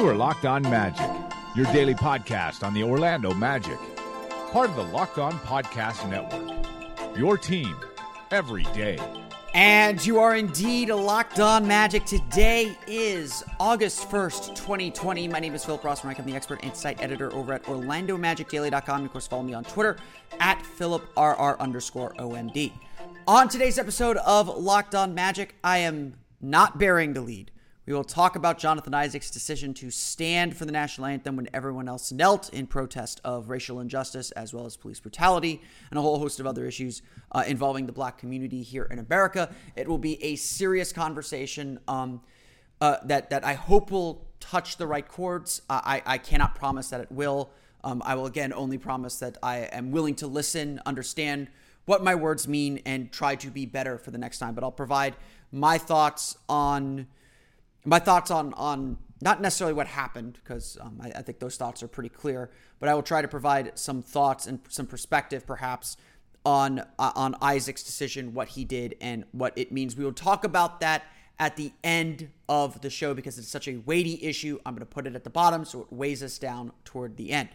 You are Locked On Magic, your daily podcast on the Orlando Magic, part of the Locked On Podcast Network. Your team every day. And you are indeed locked on magic. Today is August 1st, 2020. My name is Philip Rossman. I'm the expert and site editor over at OrlandoMagicDaily.com. And of course, follow me on Twitter at PhilipRR underscore OMD. On today's episode of Locked On Magic, I am not bearing the lead. We will talk about Jonathan Isaac's decision to stand for the national anthem when everyone else knelt in protest of racial injustice as well as police brutality and a whole host of other issues uh, involving the black community here in America. It will be a serious conversation um, uh, that that I hope will touch the right chords. Uh, I I cannot promise that it will. Um, I will again only promise that I am willing to listen, understand what my words mean, and try to be better for the next time. But I'll provide my thoughts on my thoughts on on not necessarily what happened because um, I, I, think those thoughts are pretty clear, but I will try to provide some thoughts and some perspective, perhaps, on uh, on Isaac's decision, what he did, and what it means. We will talk about that at the end of the show because it's such a weighty issue. I'm going to put it at the bottom so it weighs us down toward the end.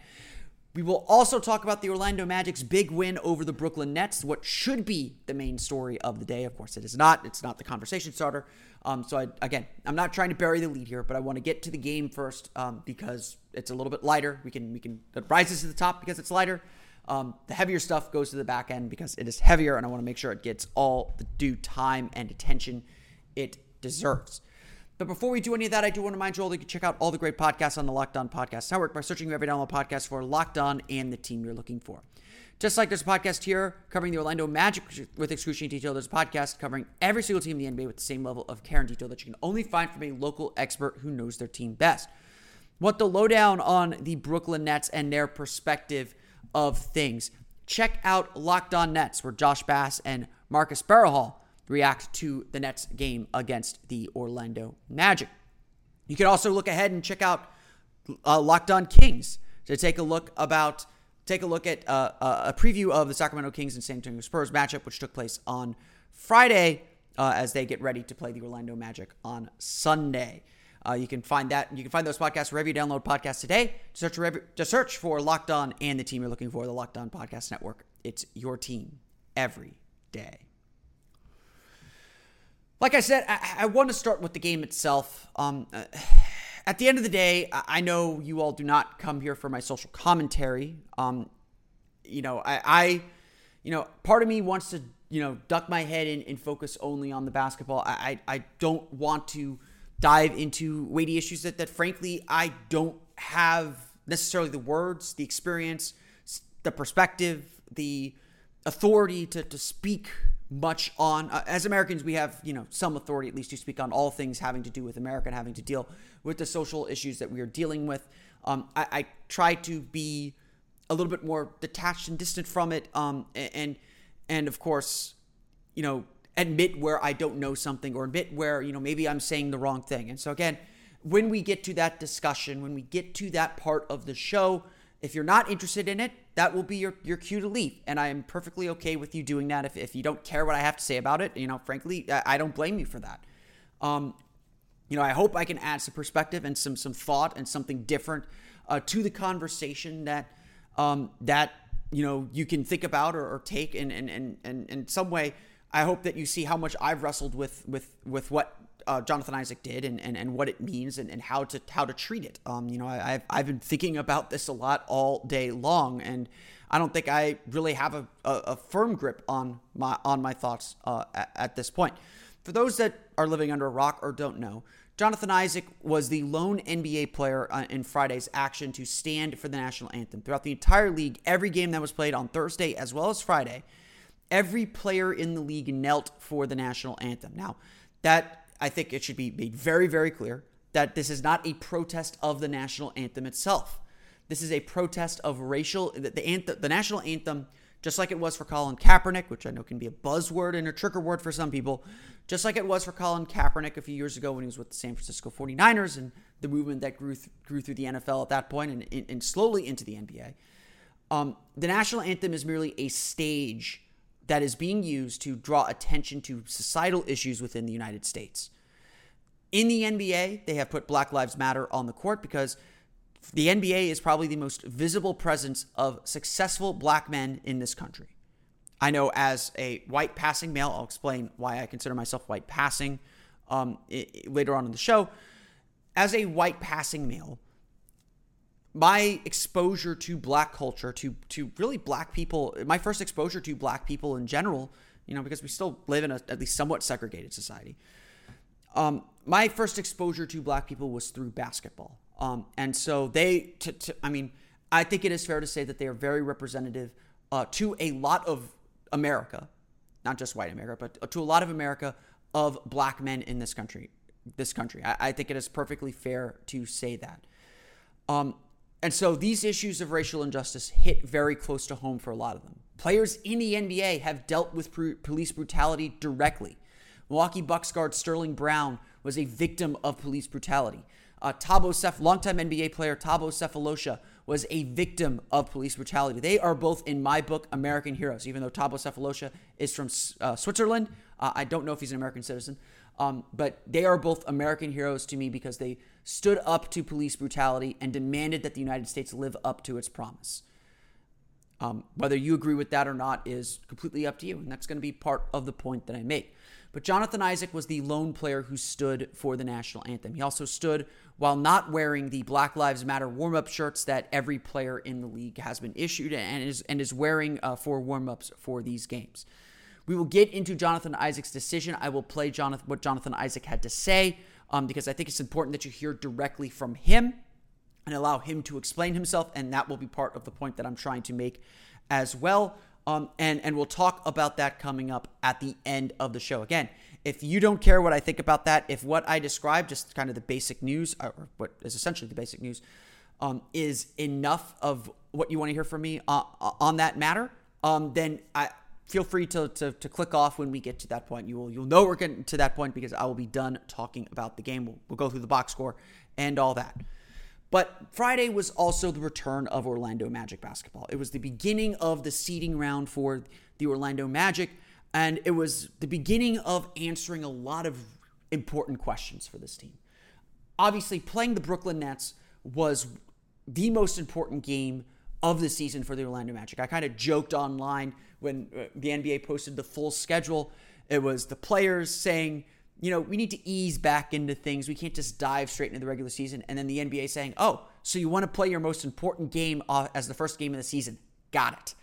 We will also talk about the Orlando Magic's big win over the Brooklyn Nets, what should be the main story of the day. Of course, it is not. It's not the conversation starter. Um, so I, again, I'm not trying to bury the lead here, but I want to get to the game first um, because it's a little bit lighter. We can we can it rises to the top because it's lighter. Um, the heavier stuff goes to the back end because it is heavier, and I want to make sure it gets all the due time and attention it deserves. But before we do any of that, I do want to remind you all that you can check out all the great podcasts on the Locked On Podcast Network by searching every download podcast for Locked On and the team you're looking for. Just like there's a podcast here covering the Orlando Magic with excruciating detail, there's a podcast covering every single team in the NBA with the same level of care and detail that you can only find from a local expert who knows their team best. Want the lowdown on the Brooklyn Nets and their perspective of things? Check out Locked On Nets, where Josh Bass and Marcus Barrahall react to the Nets game against the Orlando Magic. You can also look ahead and check out uh, Locked On Kings to take a look about take a look at uh, uh, a preview of the Sacramento Kings and San Antonio Spurs matchup, which took place on Friday uh, as they get ready to play the Orlando Magic on Sunday. Uh, you can find that. You can find those podcasts wherever you download podcasts today. Search to search for Locked On and the team you're looking for, the Locked On Podcast Network. It's your team every day. Like I said, I, I want to start with the game itself. Um, uh, at the end of the day, I know you all do not come here for my social commentary. Um, you know, I, I, you know, part of me wants to, you know, duck my head in and focus only on the basketball. I, I, I don't want to dive into weighty issues that, that frankly I don't have necessarily the words, the experience, the perspective, the authority to, to speak much on uh, as Americans we have you know some authority at least to speak on all things having to do with America and having to deal with the social issues that we are dealing with. Um, I, I, try to be a little bit more detached and distant from it, um, and and of course, you know, admit where I don't know something or admit where you know maybe I'm saying the wrong thing. And so again, when we get to that discussion, when we get to that part of the show, if you're not interested in it, that will be your, your cue to leave. And I am perfectly okay with you doing that. If, if you don't care what I have to say about it, you know, frankly, I, I don't blame you for that. Um, you know, I hope I can add some perspective and some some thought and something different uh, to the conversation that um, that you know you can think about or, or take and and and and in some way. I hope that you see how much I've wrestled with with with what uh, Jonathan Isaac did and, and, and what it means and, and how to how to treat it. Um, you know, I, have I've been thinking about this a lot all day long, and I don't think I really have a, a, a firm grip on my on my thoughts uh, at, at, this point. For those that are living under a rock or don't know, Jonathan Isaac was the lone NBA player uh, in Friday's action to stand for the national anthem. Throughout the entire league, every game that was played on Thursday as well as Friday, every player in the league knelt for the national anthem. Now, that I think it should be made very, very clear that this is not a protest of the national anthem itself. This is a protest of racial the, the anthem, the national anthem just like it was for Colin Kaepernick, which I know can be a buzzword and a trigger word for some people, just like it was for Colin Kaepernick a few years ago when he was with the San Francisco 49ers and the movement that grew, th- grew through the NFL at that point and, and slowly into the NBA. Um, the national anthem is merely a stage that is being used to draw attention to societal issues within the United States. In the NBA, they have put Black Lives Matter on the court because the NBA is probably the most visible presence of successful black men in this country. I know as a white passing male, I'll explain why I consider myself white passing um, it, later on in the show. As a white passing male, my exposure to black culture, to to really black people, my first exposure to black people in general, you know, because we still live in a at least somewhat segregated society. Um, my first exposure to black people was through basketball. Um, and so they, I mean, I think it is fair to say that they are very representative uh, to a lot of America, not just white America, but uh, to a lot of America of black men in this country. This country, I, I think it is perfectly fair to say that. Um, and so these issues of racial injustice hit very close to home for a lot of them. Players in the NBA have dealt with pr- police brutality directly. Milwaukee Bucks guard Sterling Brown was a victim of police brutality. Uh, Thabo Sef, longtime NBA player Thabo Sefolosha was a victim of police brutality. They are both, in my book, American heroes. Even though Thabo Sefolosha is from uh, Switzerland, uh, I don't know if he's an American citizen, um, but they are both American heroes to me because they stood up to police brutality and demanded that the United States live up to its promise. Um, whether you agree with that or not is completely up to you, and that's going to be part of the point that I make. But Jonathan Isaac was the lone player who stood for the national anthem. He also stood while not wearing the Black Lives Matter warm-up shirts that every player in the league has been issued and is and is wearing uh, for warm-ups for these games. We will get into Jonathan Isaac's decision. I will play Jonathan what Jonathan Isaac had to say um, because I think it's important that you hear directly from him and allow him to explain himself, and that will be part of the point that I'm trying to make as well. Um, and and we'll talk about that coming up at the end of the show. Again, if you don't care what I think about that, if what I describe, just kind of the basic news, or what is essentially the basic news, um, is enough of what you want to hear from me uh, uh, on that matter, um, then I feel free to, to, to click off when we get to that point. You will you'll know we're getting to that point because I will be done talking about the game. We'll, we'll go through the box score and all that. But Friday was also the return of Orlando Magic basketball. It was the beginning of the seeding round for the Orlando Magic, and it was the beginning of answering a lot of important questions for this team. Obviously, playing the Brooklyn Nets was the most important game of the season for the Orlando Magic. I kind of joked online when uh, the NBA posted the full schedule. It was the players saying, you know, we need to ease back into things. We can't just dive straight into the regular season. And then the NBA saying, oh, so you want to play your most important game as the first game of the season. Got it.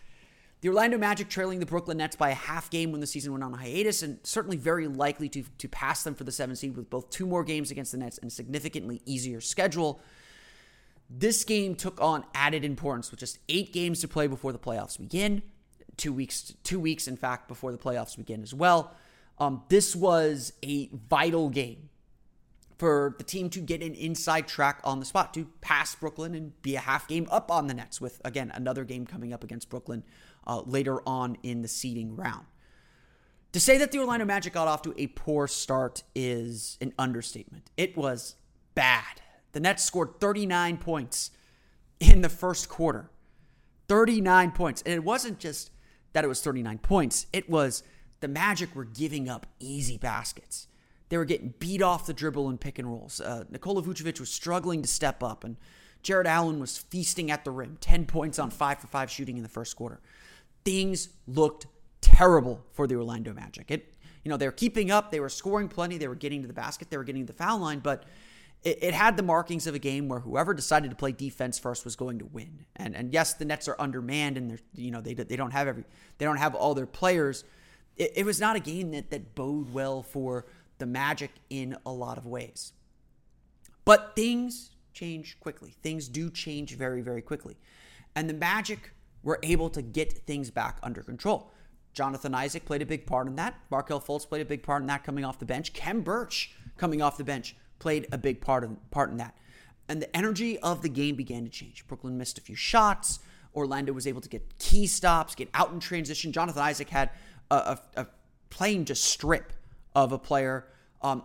The Orlando Magic trailing the Brooklyn Nets by a half game when the season went on hiatus, and certainly very likely to, to pass them for the seventh seed with both two more games against the Nets and significantly easier schedule. This game took on added importance with just eight games to play before the playoffs begin. Two weeks, two weeks, in fact, before the playoffs begin as well. Um, this was a vital game for the team to get an inside track on the spot to pass Brooklyn and be a half game up on the Nets with, again, another game coming up against Brooklyn uh, later on in the seeding round. To say that the Orlando Magic got off to a poor start is an understatement. It was bad. The Nets scored 39 points in the first quarter. 39 points. And it wasn't just that it was 39 points, it was the Magic were giving up easy baskets. They were getting beat off the dribble and pick and rolls. Uh, Nikola Vucevic was struggling to step up, and Jarrett Allen was feasting at the rim. 10 points on 5 for 5 shooting in the first quarter. Things looked terrible for the Orlando Magic. It, you know, they were keeping up. They were scoring plenty. They were getting to the basket. They were getting to the foul line, but it, it had the markings of a game where whoever decided to play defense first was going to win. And and yes, the Nets are undermanned, and they're you know they they don't have every they don't have all their players it, it was not a game that, that bode well for the Magic in a lot of ways. But things change quickly. Things do change very, very quickly. And the Magic were able to get things back under control. Jonathan Isaac played a big part in that. Markelle Fultz played a big part in that coming off the bench. Khem Birch coming off the bench played a big part of part in that. And the energy of the game began to change. Brooklyn missed a few shots. Orlando was able to get key stops, get out in transition. Jonathan Isaac had a, a, a playing just strip of a player. Um,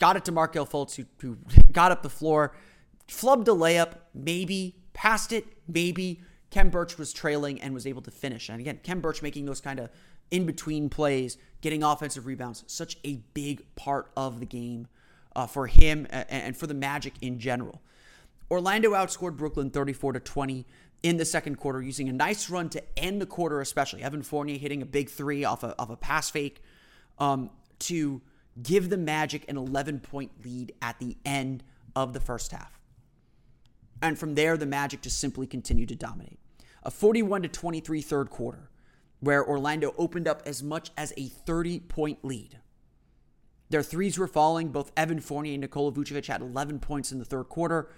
got it to Markelle Fultz, who, who got up the floor, flubbed a layup, maybe, passed it, maybe. Khem Birch was trailing and was able to finish. And again, Khem Birch making those kind of in between plays, getting offensive rebounds, such a big part of the game uh, for him and for the Magic in general. Orlando outscored Brooklyn 34 to 20 in the second quarter, using a nice run to end the quarter, especially Evan Fournier hitting a big three off a, a pass fake um, to give the Magic an 11 point lead at the end of the first half. And from there, the Magic just simply continued to dominate. A 41 to 23 third quarter, where Orlando opened up as much as a 30 point lead. Their threes were falling. Both Evan Fournier and Nikola Vucevic had 11 points in the third quarter,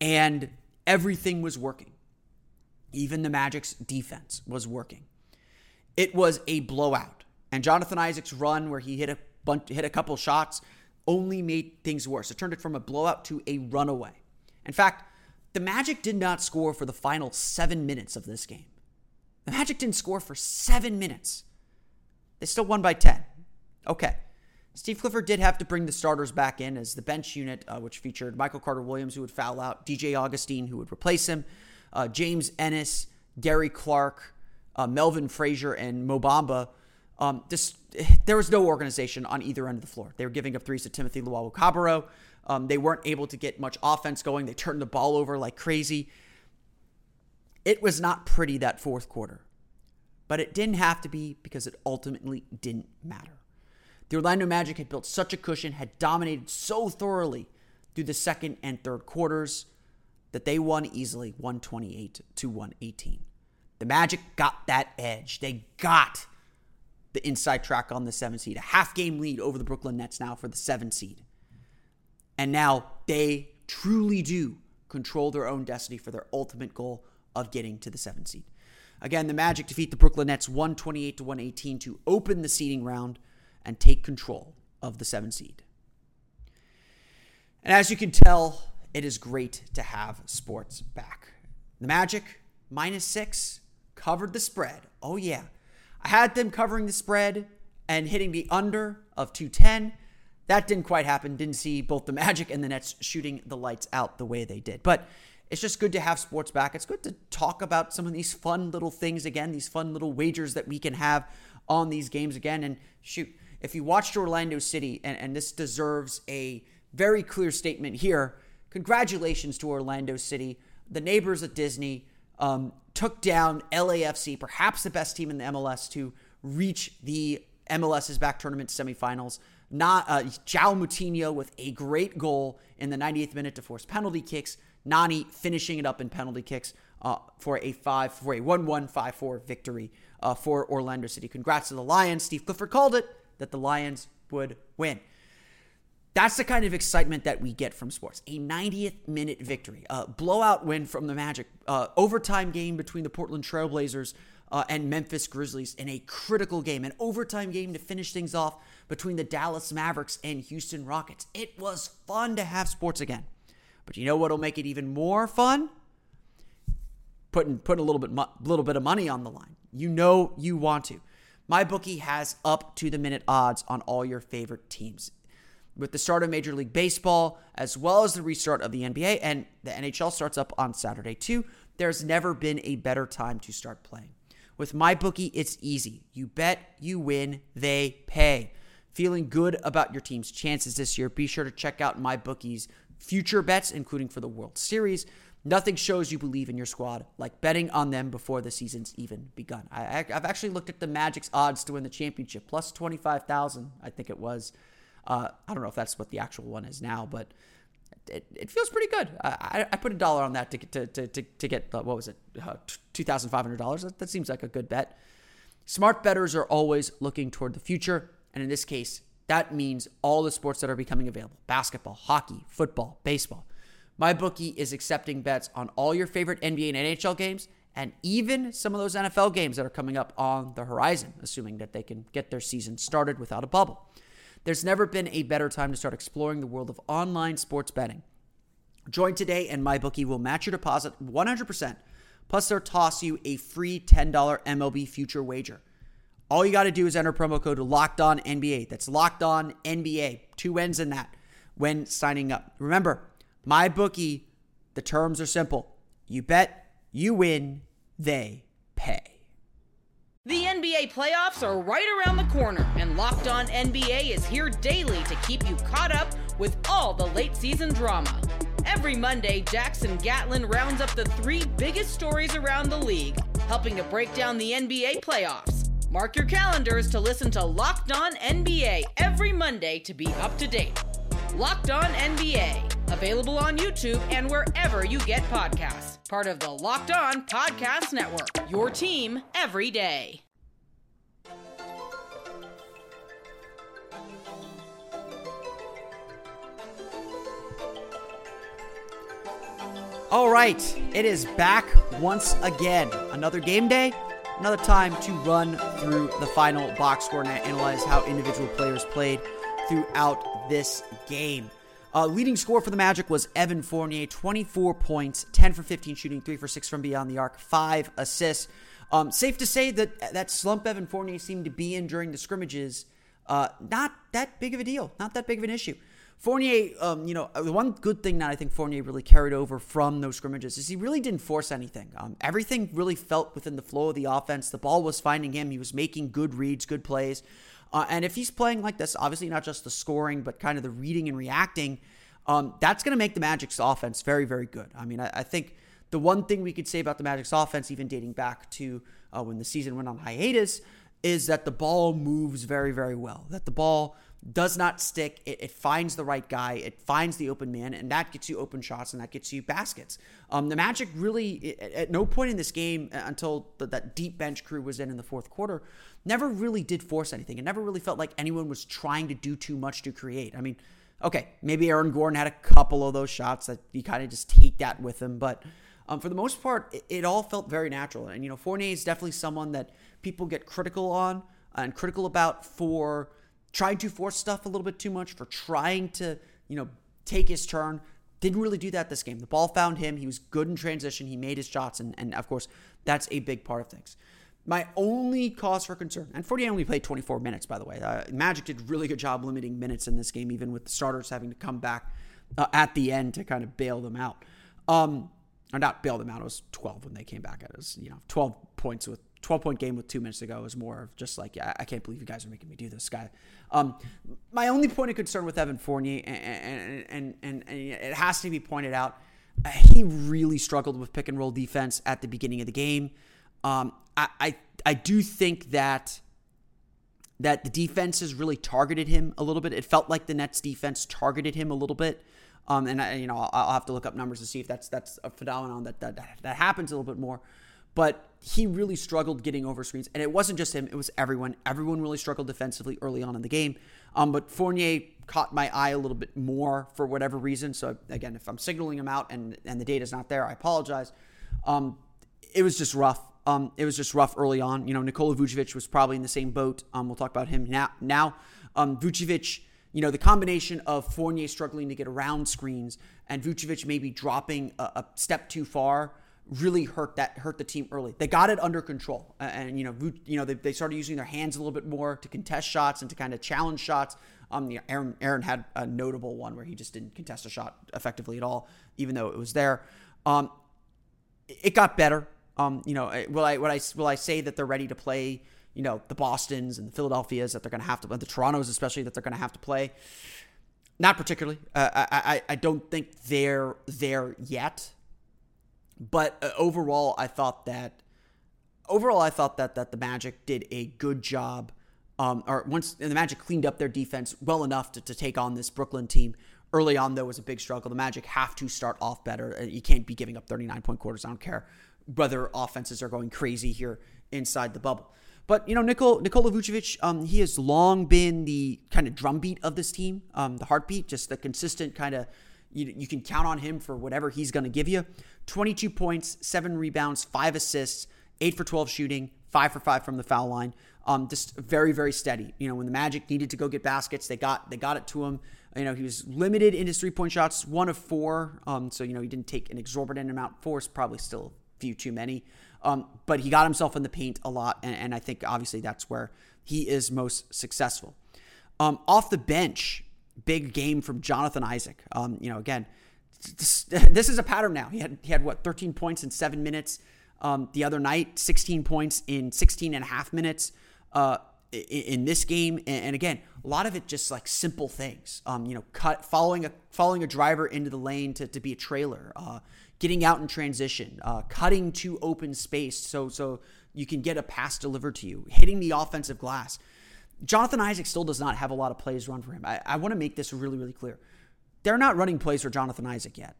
and everything was working. Even the Magic's defense was working. It was a blowout, and Jonathan Isaac's run, where he hit a bunch, hit a couple shots, only made things worse. It turned it from a blowout to a runaway. In fact, the Magic did not score for the final seven minutes of this game. The Magic didn't score for seven minutes. They still won by 10. Okay. Steve Clifford did have to bring the starters back in as the bench unit, uh, which featured Michael Carter Williams, who would foul out, DJ Augustine, who would replace him, uh, James Ennis, Gary Clark, uh, Melvin Frazier, and Mo Bamba. Um, there was no organization on either end of the floor. They were giving up threes to Timothy Luwawu-Cabarrot. Um, they weren't able to get much offense going. They turned the ball over like crazy. It was not pretty that fourth quarter, but it didn't have to be because it ultimately didn't matter. The Orlando Magic had built such a cushion, had dominated so thoroughly through the second and third quarters that they won easily 128 to 118. The Magic got that edge. They got the inside track on the seven seed, a half game lead over the Brooklyn Nets now for the seven seed. And now they truly do control their own destiny for their ultimate goal of getting to the seven seed. Again, the Magic defeat the Brooklyn Nets 128 to 118 to open the seeding round and take control of the seven seed. And as you can tell, it is great to have sports back. The Magic, minus six, covered the spread. Oh, yeah. I had them covering the spread and hitting the under of 210. That didn't quite happen. Didn't see both the Magic and the Nets shooting the lights out the way they did. But it's just good to have sports back. It's good to talk about some of these fun little things again, these fun little wagers that we can have on these games again. And shoot, if you watched Orlando City, and, and this deserves a very clear statement here, congratulations to Orlando City. The neighbors at Disney um, took down LAFC, perhaps the best team in the MLS, to reach the MLS is Back tournament semifinals. Not uh, João Moutinho with a great goal in the 98th minute to force penalty kicks. Nani finishing it up in penalty kicks uh, for a five for a 1-1 5-4 victory uh, for Orlando City. Congrats to the Lions. Steve Clifford called it that the Lions would win. That's the kind of excitement that we get from sports. A 90th minute victory, a blowout win from the Magic, uh, overtime game between the Portland Trailblazers uh, and Memphis Grizzlies in a critical game, an overtime game to finish things off between the Dallas Mavericks and Houston Rockets. It was fun to have sports again. But you know what'll make it even more fun? Putting putting a little bit little bit of money on the line. You know you want to. MyBookie has up to the minute odds on all your favorite teams. With the start of Major League Baseball, as well as the restart of the NBA, and the NHL starts up on Saturday too, there's never been a better time to start playing. With MyBookie, it's easy. You bet, you win, they pay. Feeling good about your team's chances this year? Be sure to check out MyBookie's future bets, including for the World Series. Nothing shows you believe in your squad like betting on them before the season's even begun. I, have actually looked at the Magic's odds to win the championship, plus 25,000, I think it was. Uh, I don't know if that's what the actual one is now, but it, it feels pretty good. I, I put a dollar on that to get, to, to, to, to get uh, what was it, uh, $2,500. That, that seems like a good bet. Smart bettors are always looking toward the future, and in this case, That means all the sports that are becoming available basketball, hockey, football, baseball. MyBookie is accepting bets on all your favorite NBA and NHL games and even some of those NFL games that are coming up on the horizon, assuming that they can get their season started without a bubble. There's never been a better time to start exploring the world of online sports betting. Join today, and MyBookie will match your deposit 100%. Plus, they'll toss you a free $10 MLB future wager. All you got to do is enter promo code Locked On NBA. That's Locked On NBA. Two N's in that when signing up. Remember, MyBookie. The terms are simple. You bet, you win, they pay. The NBA playoffs are right around the corner, and Locked On NBA is here daily to keep you caught up with all the late season drama. Every Monday, Jackson Gatlin rounds up the three biggest stories around the league, helping to break down the NBA playoffs. Mark your calendars to listen to Locked On NBA every Monday to be up to date. Locked On NBA, available on YouTube and wherever you get podcasts. Part of the Locked On Podcast Network, your team every day. All right, it is back once again. Another game day, another time to run through the final box score and analyze how individual players played throughout this game. Uh, leading score for the Magic was Evan Fournier, 24 points, 10 for 15 shooting, 3 for 6 from beyond the arc, 5 assists. Um, safe to say that that slump Evan Fournier seemed to be in during the scrimmages, uh, not that big of a deal, not that big of an issue. Fournier, um, you know, the one good thing that I think Fournier really carried over from those scrimmages is he really didn't force anything. Um, everything really felt within the flow of the offense. The ball was finding him. He was making good reads, good plays. Uh, and if he's playing like this, obviously not just the scoring, but kind of the reading and reacting, um, that's going to make the Magic's offense very, very good. I mean, I, I, think the one thing we could say about the Magic's offense, even dating back to uh, when the season went on hiatus, is that the ball moves very, very well. That the ball does not stick. It, it, finds the right guy. It finds the open man, and that gets you open shots, and that gets you baskets. Um, the Magic really, at no point in this game uh, until the, that deep bench crew was in in the fourth quarter, never really did force anything. It never really felt like anyone was trying to do too much to create. I mean, okay, maybe Aaron Gordon had a couple of those shots that you kind of just take that with him, but. Um, for the most part, it, it all felt very natural. And, you know, Fournier is definitely someone that people get critical on and critical about for tried to force stuff a little bit too much, for trying to, you know, take his turn. Didn't really do that this game. The ball found him. He was good in transition. He made his shots. And, and of course, that's a big part of things. My only cause for concern, and Fournier only played 24 minutes, by the way. Uh, Magic did a really good job limiting minutes in this game, even with the starters having to come back uh, at the end to kind of bail them out. Um, or not bail them out. It was 12 when they came back. It was, you know, 12 points with 12 point game with two minutes to go is more of just like, I, I can't believe you guys are making me do this, guy. Um, my only point of concern with Evan Fournier, and, and, and, and it has to be pointed out, uh, he really struggled with pick and roll defense at the beginning of the game. Um, I, I, I do think that that the defense has really targeted him a little bit. It felt like the Nets defense targeted him a little bit. Um, and I, you know, I'll, I'll, have to look up numbers to see if that's that's a phenomenon that that, that happens a little bit more but he really struggled getting over screens. And it wasn't just him, it was everyone. Everyone really struggled defensively early on in the game. Um, but Fournier caught my eye a little bit more for whatever reason. So, again, if I'm signaling him out and, and the data's not there, I apologize. Um, it was just rough. Um, it was just rough early on. You know, Nikola Vucevic was probably in the same boat. Um, we'll talk about him now. Now, um, Vucevic, you know, the combination of Fournier struggling to get around screens and Vucevic maybe dropping a, a step too far really hurt that hurt the team early. They got it under control, and you know, you know, they, they started using their hands a little bit more to contest shots and to kind of challenge shots. Um, Aaron Aaron had a notable one where he just didn't contest a shot effectively at all, even though it was there. Um, it got better. Um, you know, will I will I will I say that they're ready to play? You know, the Boston's and the Philadelphia's that they're going to have to, the Toronto's especially that they're going to have to play. Not particularly. Uh, I, I I don't think they're there yet. But uh, overall, I thought that overall I thought that that the Magic did a good job. Um, or once the Magic cleaned up their defense well enough to, to take on this Brooklyn team. Early on, though, was a big struggle. The Magic have to start off better. Uh, you can't be giving up 39 point quarters. I don't care whether offenses are going crazy here inside the bubble. But you know, Nicol, Nikola Vucevic, um, he has long been the kind of drumbeat of this team, um, the heartbeat, just the consistent kind of. You, you can count on him for whatever he's going to give you. 22 points, seven rebounds, five assists, eight for 12 shooting, five for five from the foul line. Um, just very, very steady. You know, when the Magic needed to go get baskets, they got they got it to him. You know, he was limited in his three point shots, one of four. Um, so you know, he didn't take an exorbitant amount. Four is probably still a few too many. Um, but he got himself in the paint a lot, and, and I think obviously that's where he is most successful. Um, off the bench, big game from Jonathan Isaac. Um, you know, again, this, is a pattern now. He had he had what 13 points in seven minutes. Um, the other night, 16 points in 16 and a half minutes. Uh, in this game, and again, a lot of it just like simple things. Um, you know, cut following a following a driver into the lane to, to be a trailer. Uh, getting out in transition, uh, cutting to open space so so you can get a pass delivered to you, hitting the offensive glass. Jonathan Isaac still does not have a lot of plays run for him. I, I want to make this really, really clear. They're not running plays for Jonathan Isaac yet.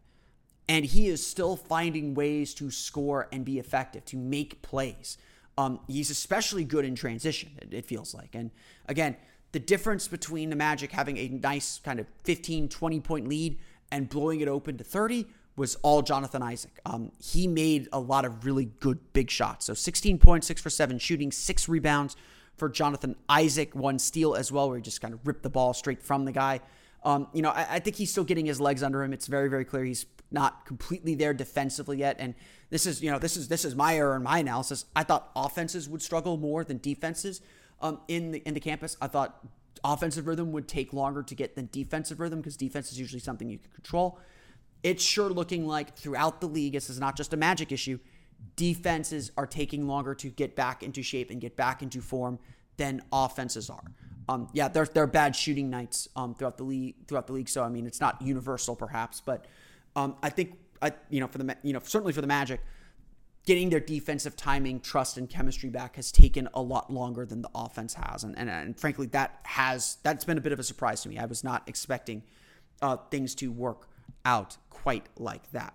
And he is still finding ways to score and be effective, to make plays. Um, he's especially good in transition, it, it feels like. And again, the difference between the Magic having a nice kind of 15, 20 point lead and blowing it open to 30 was all Jonathan Isaac. Um, he made a lot of really good big shots. So 16 points, six for seven shooting, six rebounds for Jonathan Isaac, one steal as well, where he just kind of ripped the ball straight from the guy. Um, you know, I, I, think he's still getting his legs under him. It's very, very clear he's not completely there defensively yet. And this is, you know, this is this is my error in my analysis. I thought offenses would struggle more than defenses um, in the in the campus. I thought offensive rhythm would take longer to get than defensive rhythm because defense is usually something you can control it's sure looking like throughout the league, this is not just a magic issue, defenses are taking longer to get back into shape and get back into form than offenses are. Um, there are bad shooting nights um, throughout the league. Throughout the league, so I mean, it's not universal, perhaps, but um, I think I, you know for the you know certainly for the Magic, getting their defensive timing, trust, and chemistry back has taken a lot longer than the offense has, and and, and frankly, that has that's been a bit of a surprise to me. I was not expecting uh, things to work out quite like that.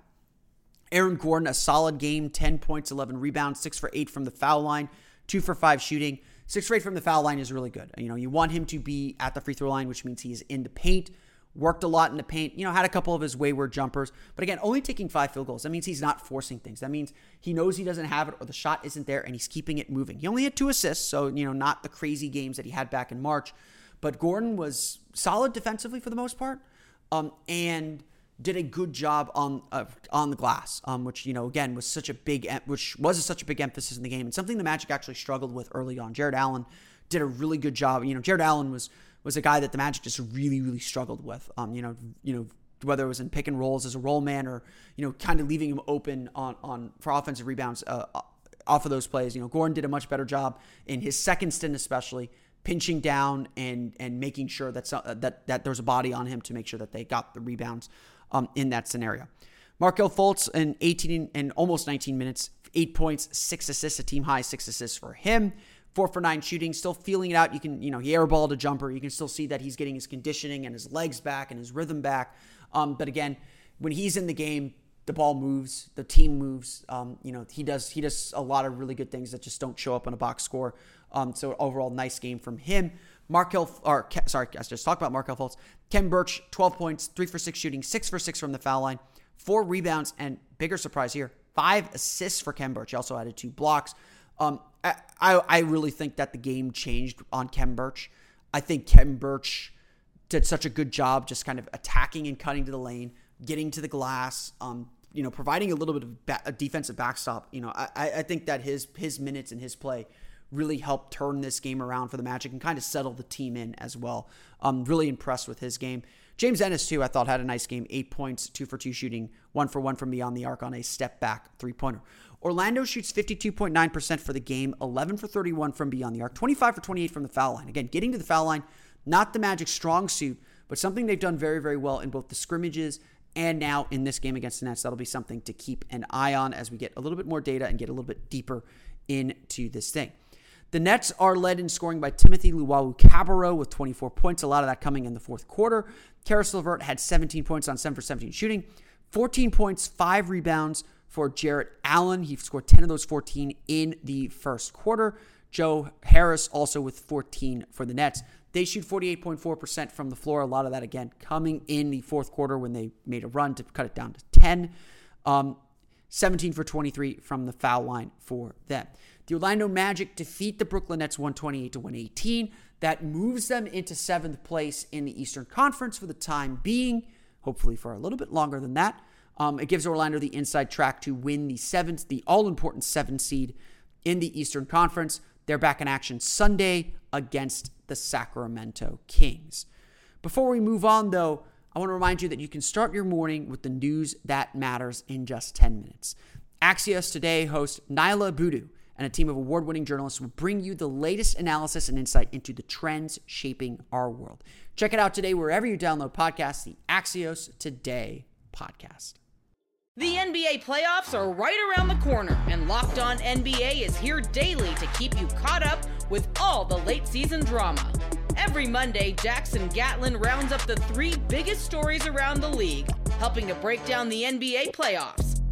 Aaron Gordon, a solid game 10 points, 11 rebounds, 6 for 8 from the foul line, 2 for 5 shooting. 6 for 8 from the foul line is really good. You know, you want him to be at the free throw line, which means he's in the paint, worked a lot in the paint, you know, had a couple of his wayward jumpers. But again, only taking five field goals. That means he's not forcing things. That means he knows he doesn't have it or the shot isn't there and he's keeping it moving. He only had two assists, so, you know, not the crazy games that he had back in March. But Gordon was solid defensively for the most part. Um, and did a good job on uh, on the glass, um, which you know again was such a big which was such a big emphasis in the game and something the Magic actually struggled with early on. Jarrett Allen did a really good job. You know, Jarrett Allen was was a guy that the Magic just really really struggled with. Um, you know, you know whether it was in pick and rolls as a roll man or you know kind of leaving him open on on for offensive rebounds uh, off of those plays. You know, Gordon did a much better job in his second stint, especially pinching down and and making sure that that that there was a body on him to make sure that they got the rebounds um, in that scenario. Markelle Fultz in 18 and almost 19 minutes, eight points, six assists, a team high six assists for him. Four for nine shooting, still feeling it out. You can, you know, he airballed a jumper. You can still see that he's getting his conditioning and his legs back and his rhythm back. Um, but again, when he's in the game, the ball moves, the team moves. Um, you know, he does he does a lot of really good things that just don't show up on a box score. Um, so overall, nice game from him. Markelle, or sorry, I just talked about Markelle Fultz. Khem Birch, 12 points, three for six shooting, six for six from the foul line, four rebounds, and bigger surprise here, five assists for Khem Birch. He also added two blocks. Um, I, I really think that the game changed on Khem Birch. I think Khem Birch did such a good job just kind of attacking and cutting to the lane, getting to the glass, um, you know, providing a little bit of ba- a defensive backstop. You know, I, I think that his his minutes and his play really helped turn this game around for the Magic and kind of settle the team in as well. I'm really impressed with his game. James Ennis, too, I thought had a nice game. Eight points, two for two shooting, one for one from beyond the arc on a step back three pointer. Orlando shoots 52.9% for the game, 11 for 31 from beyond the arc, 25 for 28 from the foul line. Again, getting to the foul line, not the Magic strong suit, but something they've done very, very well in both the scrimmages and now in this game against the Nets. That'll be something to keep an eye on as we get a little bit more data and get a little bit deeper into this thing. The Nets are led in scoring by Timothy Luwawu-Cabarrot with 24 points, a lot of that coming in the fourth quarter. Caris LeVert had 17 points on 7 for 17 shooting, 14 points, 5 rebounds for Jarrett Allen. He scored 10 of those 14 in the first quarter. Joe Harris also with 14 for the Nets. They shoot 48.4% from the floor. A lot of that, again, coming in the fourth quarter when they made a run to cut it down to 10. Um, 17 for 23 from the foul line for them. The Orlando Magic defeat the Brooklyn Nets 128 to 118. That moves them into seventh place in the Eastern Conference for the time being, hopefully for a little bit longer than that. Um, it gives Orlando the inside track to win the seventh, the all important seventh seed in the Eastern Conference. They're back in action Sunday against the Sacramento Kings. Before we move on, though, I want to remind you that you can start your morning with the news that matters in just 10 minutes. Axios Today host Niala Boodhoo and a team of award winning journalists will bring you the latest analysis and insight into the trends shaping our world. Check it out today wherever you download podcasts, the Axios Today podcast. The NBA playoffs are right around the corner, and Locked On NBA is here daily to keep you caught up with all the late season drama. Every Monday, Jackson Gatlin rounds up the three biggest stories around the league, helping to break down the NBA playoffs.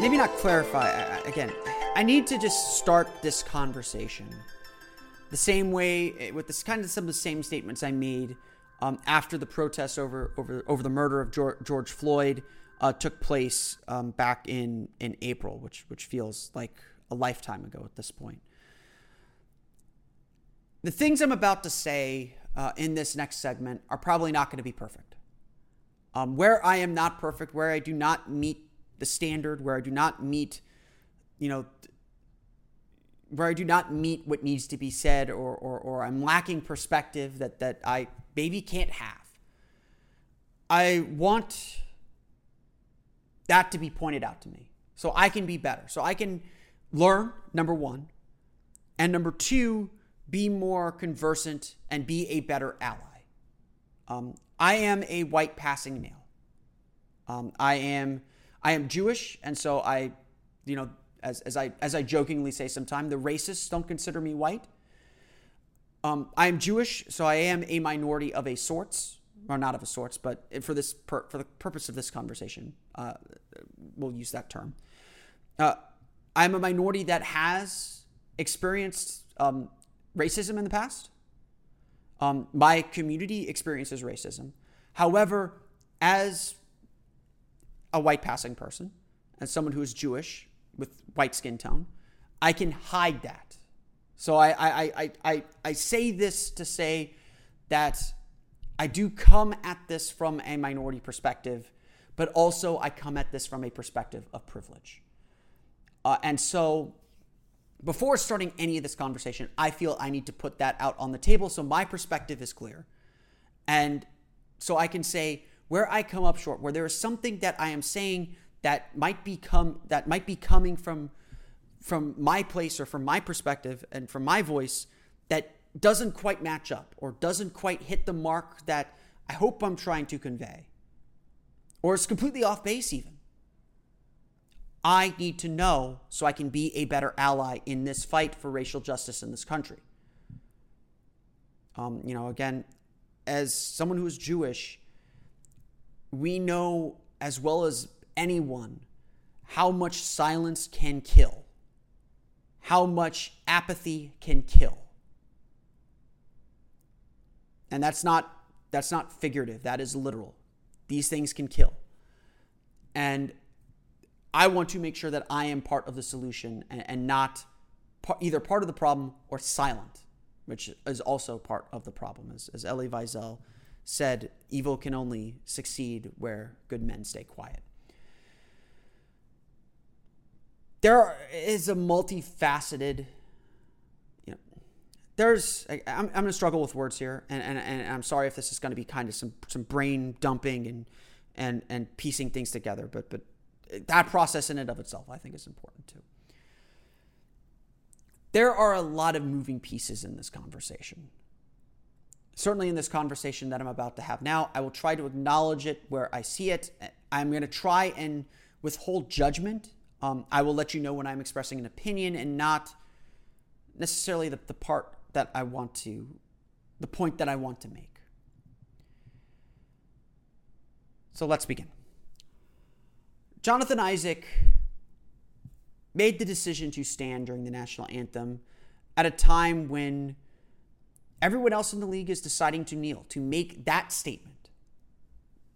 maybe not clarify again. I need to just start this conversation the same way eh, with this kind of some of the same statements I made um, after the protests over over over the murder of George, George Floyd uh, took place um, back in in April, which which feels like a lifetime ago at this point. The things I'm about to say uh, in this next segment are probably not going to be perfect. Um, where I am not perfect, where I do not meet the standard, where I do not meet, you know, where I do not meet what needs to be said, or, or, or I'm lacking perspective that, that I maybe can't have. I want that to be pointed out to me so I can be better. So I can learn, number one. And number two, be more conversant and be a better ally. Um, I am a white passing male. Um, I am I am Jewish, and so I, you know, as, as I as I jokingly say sometimes, the racists don't consider me white. Um, I am Jewish, so I am a minority of a sorts, or not of a sorts, but for this per, for the purpose of this conversation, uh, we'll use that term. Uh, I'm a minority that has experienced um, racism in the past. Um, my community experiences racism. However, as a white passing person, as someone who is Jewish with white skin tone, I can hide that. So I, I, I, I, I say this to say that I do come at this from a minority perspective, but also I come at this from a perspective of privilege. Uh, and so before starting any of this conversation, I feel I need to put that out on the table so my perspective is clear. And so I can say where I come up short, where there is something that I am saying that might become that might be coming from from my place or from my perspective and from my voice that doesn't quite match up or doesn't quite hit the mark that I hope I'm trying to convey. Or it's completely off base even. I need to know so I can be a better ally in this fight for racial justice in this country. Um, you know, again, as someone who is Jewish, we know as well as anyone how much silence can kill, how much apathy can kill. And that's not that's not figurative, that is literal. These things can kill. And I want to make sure that I am part of the solution and, and not par- either part of the problem or silent, which is also part of the problem. As, as Elie Wiesel said, evil can only succeed where good men stay quiet. There is a multifaceted, you know, there's, I, am going to struggle with words here, and, and, and I'm sorry if this is going to be kind of some, some brain dumping and, and, and piecing things together, but, but that process in and of itself, I think, is important too. there are a lot of moving pieces in this conversation. Certainly, in this conversation that I'm about to have now, I will try to acknowledge it where I see it. I'm going to try and withhold judgment. Um, I will let you know when I'm expressing an opinion and not necessarily the, the part that I want to, the point that I want to make. So let's begin. Jonathan Isaac made the decision to stand during the national anthem at a time when everyone else in the league is deciding to kneel, to make that statement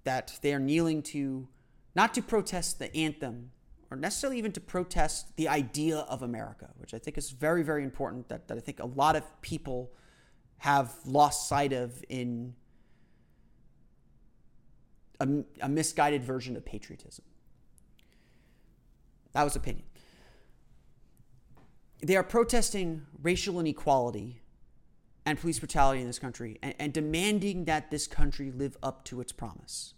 that they are kneeling to not to protest the anthem or necessarily even to protest the idea of America, which I think is very, very important that, that I think a lot of people have lost sight of in a, a misguided version of patriotism. That was opinion. They are protesting racial inequality and police brutality in this country and, and demanding that this country live up to its promise.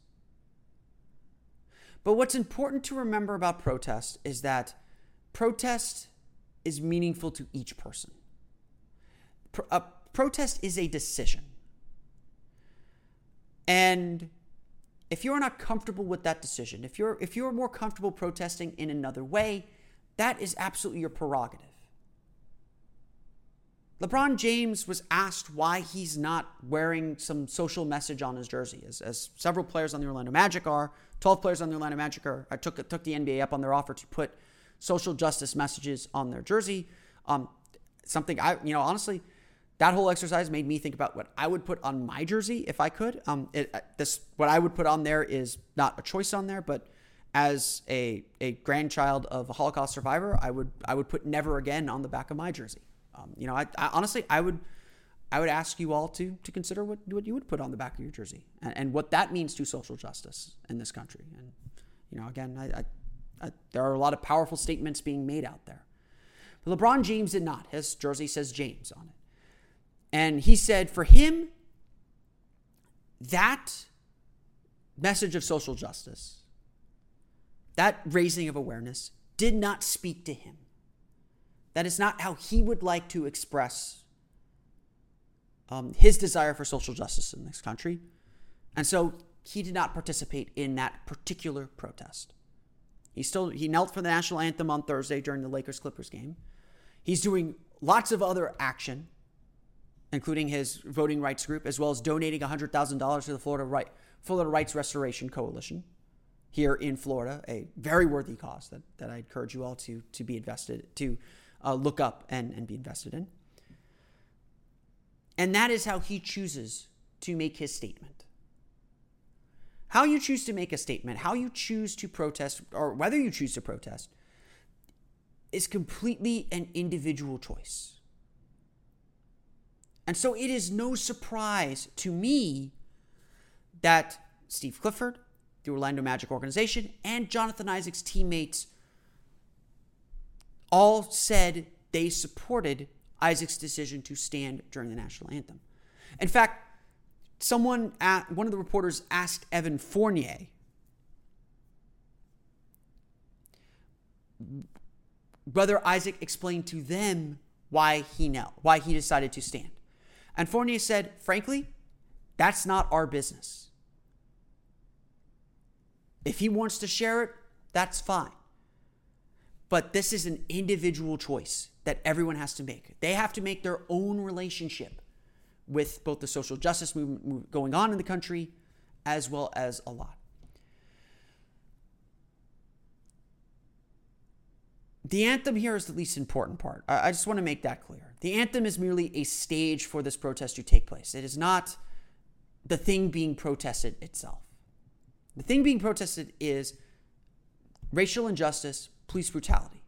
But what's important to remember about protest is that protest is meaningful to each person. Pro- a protest is a decision. And if you're not comfortable with that decision, if you're if you're more comfortable protesting in another way, that is absolutely your prerogative. LeBron James was asked why he's not wearing some social message on his jersey, as, as several players on the Orlando Magic are. 12 players on the Orlando Magic are. I took, took the NBA up on their offer to put social justice messages on their jersey. Um, something I, you know, honestly, that whole exercise made me think about what I would put on my jersey if I could. Um, it, uh, this what I would put on there is not a choice on there, but as a a grandchild of a Holocaust survivor, I would I would put "Never Again" on the back of my jersey. Um, you know, I, I, honestly, I would, I would ask you all to to consider what what you would put on the back of your jersey and, and what that means to social justice in this country. And you know, again, I, I, there are a lot of powerful statements being made out there. But LeBron James did not. His jersey says James on it, and he said for him, that message of social justice, that raising of awareness, did not speak to him. That is not how he would like to express um, his desire for social justice in this country. And so he did not participate in that particular protest. He still he knelt for the national anthem on Thursday during the Lakers Clippers game. He's doing lots of other action, including his voting rights group, as well as donating $100,000 to the Florida, right, Florida Rights Restoration Coalition here in Florida, a very worthy cause that, that I encourage you all to, to be invested, to uh, look up and, and be invested in. And that is how he chooses to make his statement. How you choose to make a statement, how you choose to protest, or whether you choose to protest, is completely an individual choice. And so it is no surprise to me that Steve Clifford, the Orlando Magic organization, and Jonathan Isaac's teammates all said they supported Isaac's decision to stand during the national anthem. In fact, someone, at, one of the reporters asked Evan Fournier whether Isaac explained to them why he knelt, why he decided to stand. And Fournier said, frankly, that's not our business. If he wants to share it, that's fine. But this is an individual choice that everyone has to make. They have to make their own relationship with both the social justice movement going on in the country as well as a lot. The anthem here is the least important part. I just want to make that clear. The anthem is merely a stage for this protest to take place. It is not the thing being protested itself. The thing being protested is racial injustice, police brutality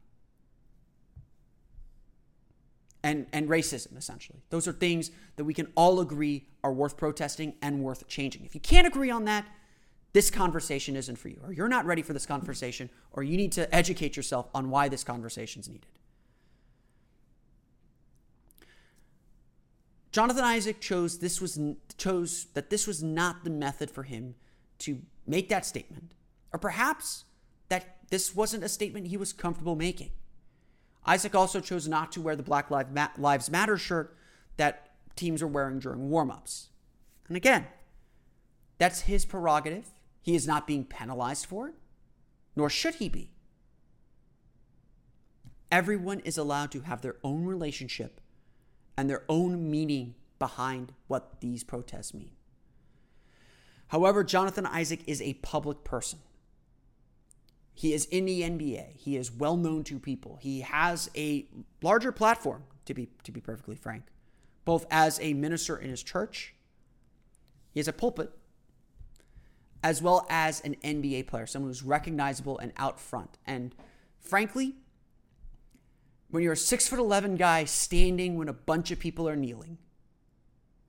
and, and racism, essentially. Those are things that we can all agree are worth protesting and worth changing. If you can't agree on that, this conversation isn't for you, or you're not ready for this conversation, or you need to educate yourself on why this conversation is needed. Jonathan Isaac chose this was chose that this was not the method for him to make that statement, or perhaps that this wasn't a statement he was comfortable making. Isaac also chose not to wear the Black Lives Matter shirt that teams are wearing during warmups. And again, that's his prerogative. He is not being penalized for it, nor should he be. Everyone is allowed to have their own relationship and their own meaning behind what these protests mean. However, Jonathan Isaac is a public person. He is in the NBA. He is well known to people. He has a larger platform, to be to be perfectly frank, both as a minister in his church. He has a pulpit, as well as an NBA player, someone who's recognizable and out front. And frankly, when you're a six foot eleven guy standing when a bunch of people are kneeling,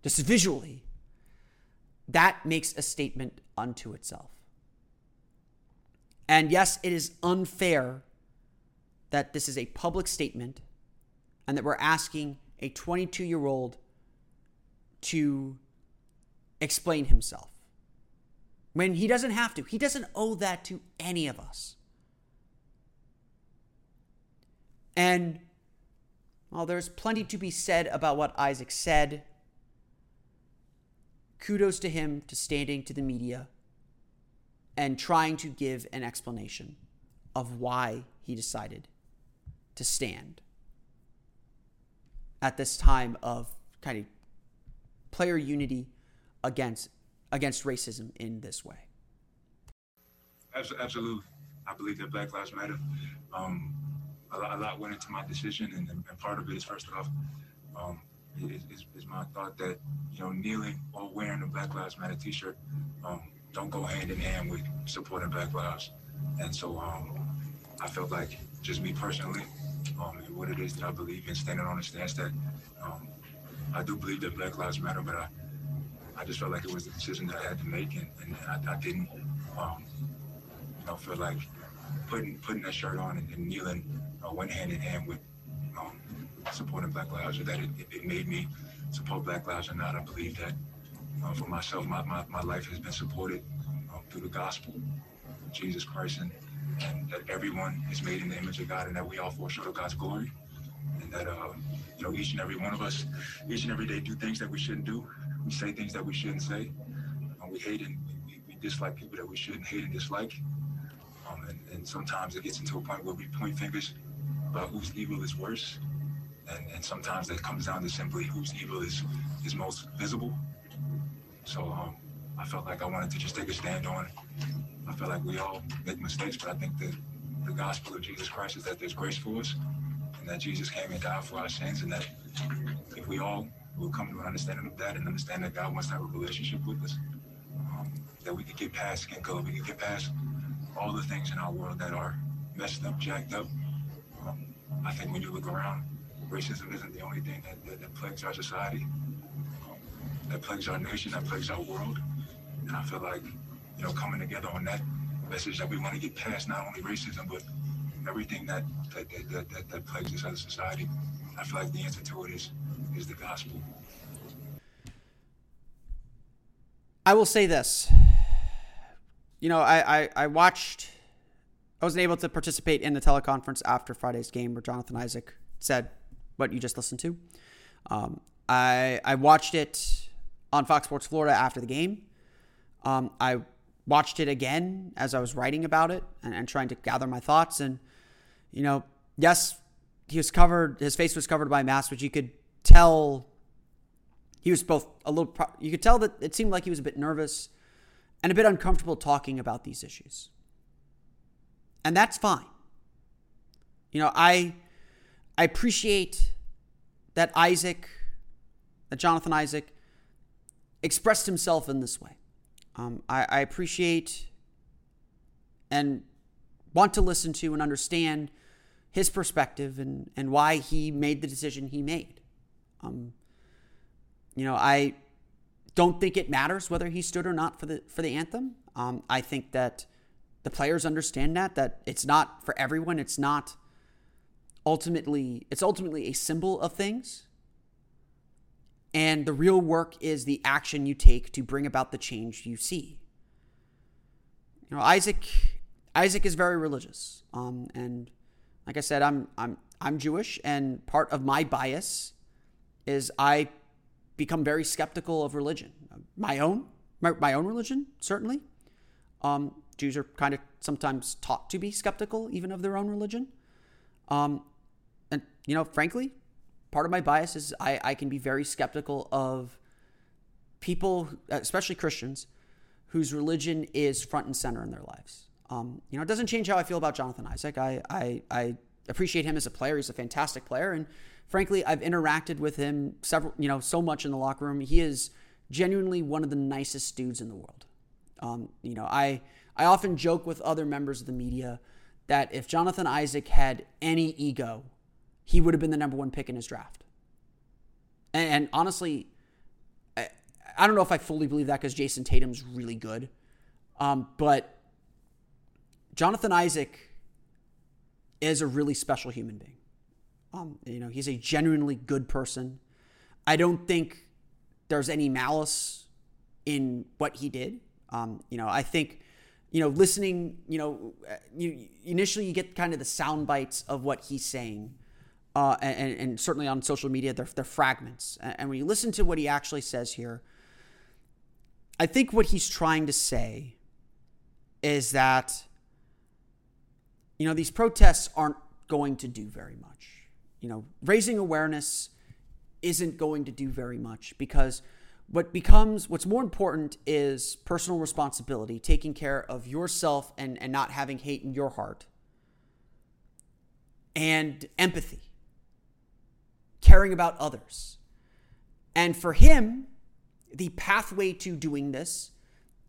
just visually, that makes a statement unto itself. And yes, it is unfair that this is a public statement and that we're asking a 22 year old to explain himself when he doesn't have to. He doesn't owe that to any of us. And while there's plenty to be said about what Isaac said, kudos to him to standing to the media and trying to give an explanation of why he decided to stand at this time of kind of player unity against against racism in this way. Absolutely, I believe that Black Lives Matter. Um, a, lot, a, lot, went into my decision, and, and part of it is first off, um, is, is, my thought that you know kneeling or wearing a Black Lives Matter T-shirt um, don't go hand in hand with supporting Black lives. And so um, I felt like just me personally, um, and what it is that I believe in, standing on the stance that um, I do believe that Black Lives Matter, but I, I just felt like it was the decision that I had to make, and, and I, I, didn't, um, you know, feel like putting putting that shirt on and, and kneeling uh, went hand in hand with um, supporting Black lives, or that it, it, made me support Black lives or not. I believe that uh, for myself, my, my, my life has been supported uh, through the gospel Jesus Christ and, and that everyone is made in the image of God and that we all of God's glory. And that, uh, you know, each and every one of us, each and every day do things that we shouldn't do. We say things that we shouldn't say. Um, we hate and we, we, dislike people that we shouldn't hate and dislike. Um, and, and sometimes it gets into a point where we point fingers about whose evil is worse. And, and sometimes that comes down to simply whose evil is, is most visible. So um, I felt like I wanted to just take a stand on. it. I feel like we all make mistakes, but I think that the gospel of Jesus Christ is that there's grace for us, and that Jesus came and died for our sins, and that if we all will come to an understanding of that and understand that God wants to have a relationship with us, um, that we can get past skin color, we could get past all the things in our world that are messed up, jacked up. Um, I think when you look around, racism isn't the only thing that, that, that plagues our society that plagues our nation, that plagues our world. And I feel like, you know, coming together on that message that we want to get past not only racism, but everything that that, that, that, that plagues this other society. I feel like the answer to it is is the gospel. I will say this. You know, I, I, I watched I wasn't able to participate in the teleconference after Friday's game where Jonathan Isaac said what you just listened to. Um, I I watched it on Fox Sports Florida after the game. Um, I watched it again as I was writing about it and, and, trying to gather my thoughts. And, you know, yes, he was covered, his face was covered by a mask, which you could tell he was both a little, you could tell that it seemed like he was a bit nervous and a bit uncomfortable talking about these issues. And that's fine. You know, I, I appreciate that Isaac, that Jonathan Isaac expressed himself in this way. Um, I, I appreciate and want to listen to and understand his perspective and, and why he made the decision he made. Um, you know, I don't think it matters whether he stood or not for the for the anthem. Um, I think that the players understand that that it's not for everyone. It's not ultimately it's ultimately a symbol of things. And the real work is the action you take to bring about the change you see. You know, Isaac Isaac is very religious. Um, and like I said, I'm I'm I'm Jewish, and part of my bias is I become very skeptical of religion. My own, my, my own religion, certainly. Um, Jews are kind of sometimes taught to be skeptical even of their own religion. Um, and, you know, frankly, part of my bias is I, I can be very skeptical of people, especially Christians, whose religion is front and center in their lives. Um, you know, it doesn't change how I feel about Jonathan Isaac. I, I, I appreciate him as a player. He's a fantastic player. And frankly, I've interacted with him several, you know, so much in the locker room. He is genuinely one of the nicest dudes in the world. Um, you know, I, I often joke with other members of the media that if Jonathan Isaac had any ego, he would have been the number one pick in his draft. And, and honestly, I, I, don't know if I fully believe that because Jayson Tatum's really good. Um, but Jonathan Isaac is a really special human being. Um, you know, he's a genuinely good person. I don't think there's any malice in what he did. Um, you know, I think, you know, listening, you know, you, initially you get kind of the sound bites of what he's saying. Uh, and, and, certainly on social media, they're, they're fragments. And when you listen to what he actually says here, I think what he's trying to say is that, you know, these protests aren't going to do very much. You know, raising awareness isn't going to do very much because what becomes what's more important is personal responsibility, taking care of yourself and, and not having hate in your heart, and empathy, caring about others. And for him, the pathway to doing this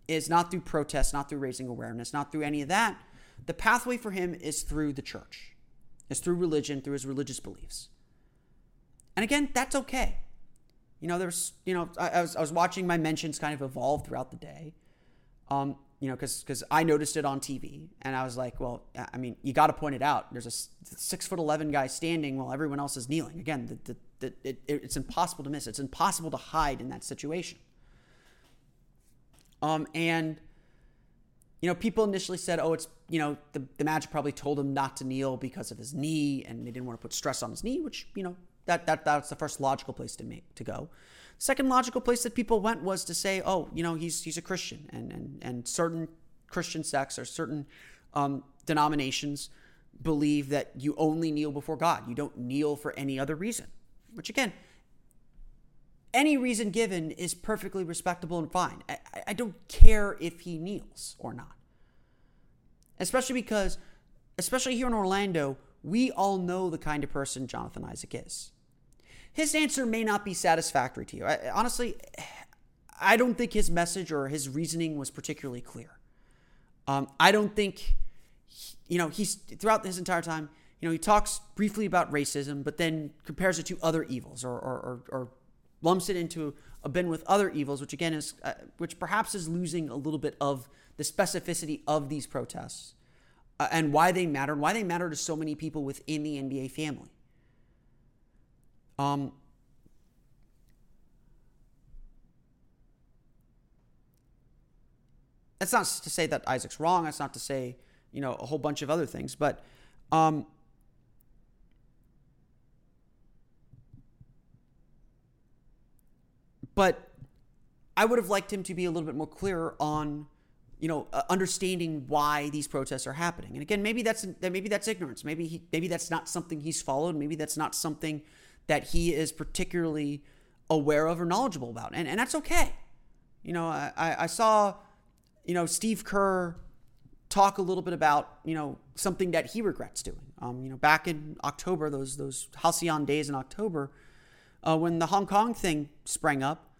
is not through protest, not through raising awareness, not through any of that. The pathway for him is through the church, is through religion, through his religious beliefs. And again, that's okay. You know, there's, you know, I, I, was, I was watching my mentions kind of evolve throughout the day. Um, you know, because because I noticed it on TV, and I was like, well, I mean, you got to point it out. There's a six foot eleven guy standing while everyone else is kneeling. Again, the, the, the, it, it's impossible to miss. It's impossible to hide in that situation. Um, and you know, people initially said, oh, it's you know, the the Magic probably told him not to kneel because of his knee, and they didn't want to put stress on his knee, which you know that that that's the first logical place to make to go. Second logical place that people went was to say, oh, you know, he's he's a Christian, and and and certain Christian sects or certain um, denominations believe that you only kneel before God. You don't kneel for any other reason. Which again, any reason given is perfectly respectable and fine. I, I don't care if he kneels or not. Especially because, especially here in Orlando, we all know the kind of person Jonathan Isaac is his answer may not be satisfactory to you. I, honestly, I don't think his message or his reasoning was particularly clear. Um, I don't think, you know, he's throughout his entire time, you know, he talks briefly about racism, but then compares it to other evils or, or, or, or lumps it into a bin with other evils, which again is, uh, which perhaps is losing a little bit of the specificity of these protests uh, and why they matter and why they matter to so many people within the NBA family. Um, that's not to say that Isaac's wrong. That's not to say, you know, a whole bunch of other things. But um, but I would have liked him to be a little bit more clear on, you know, uh, understanding why these protests are happening. And again, maybe that's maybe that's ignorance. Maybe he, maybe that's not something he's followed. Maybe that's not something that he is particularly aware of or knowledgeable about. And, and that's okay. You know, I, I saw, you know, Steve Kerr talk a little bit about, you know, something that he regrets doing. Um, you know, back in October, those those Halcyon days in October, uh, when the Hong Kong thing sprang up,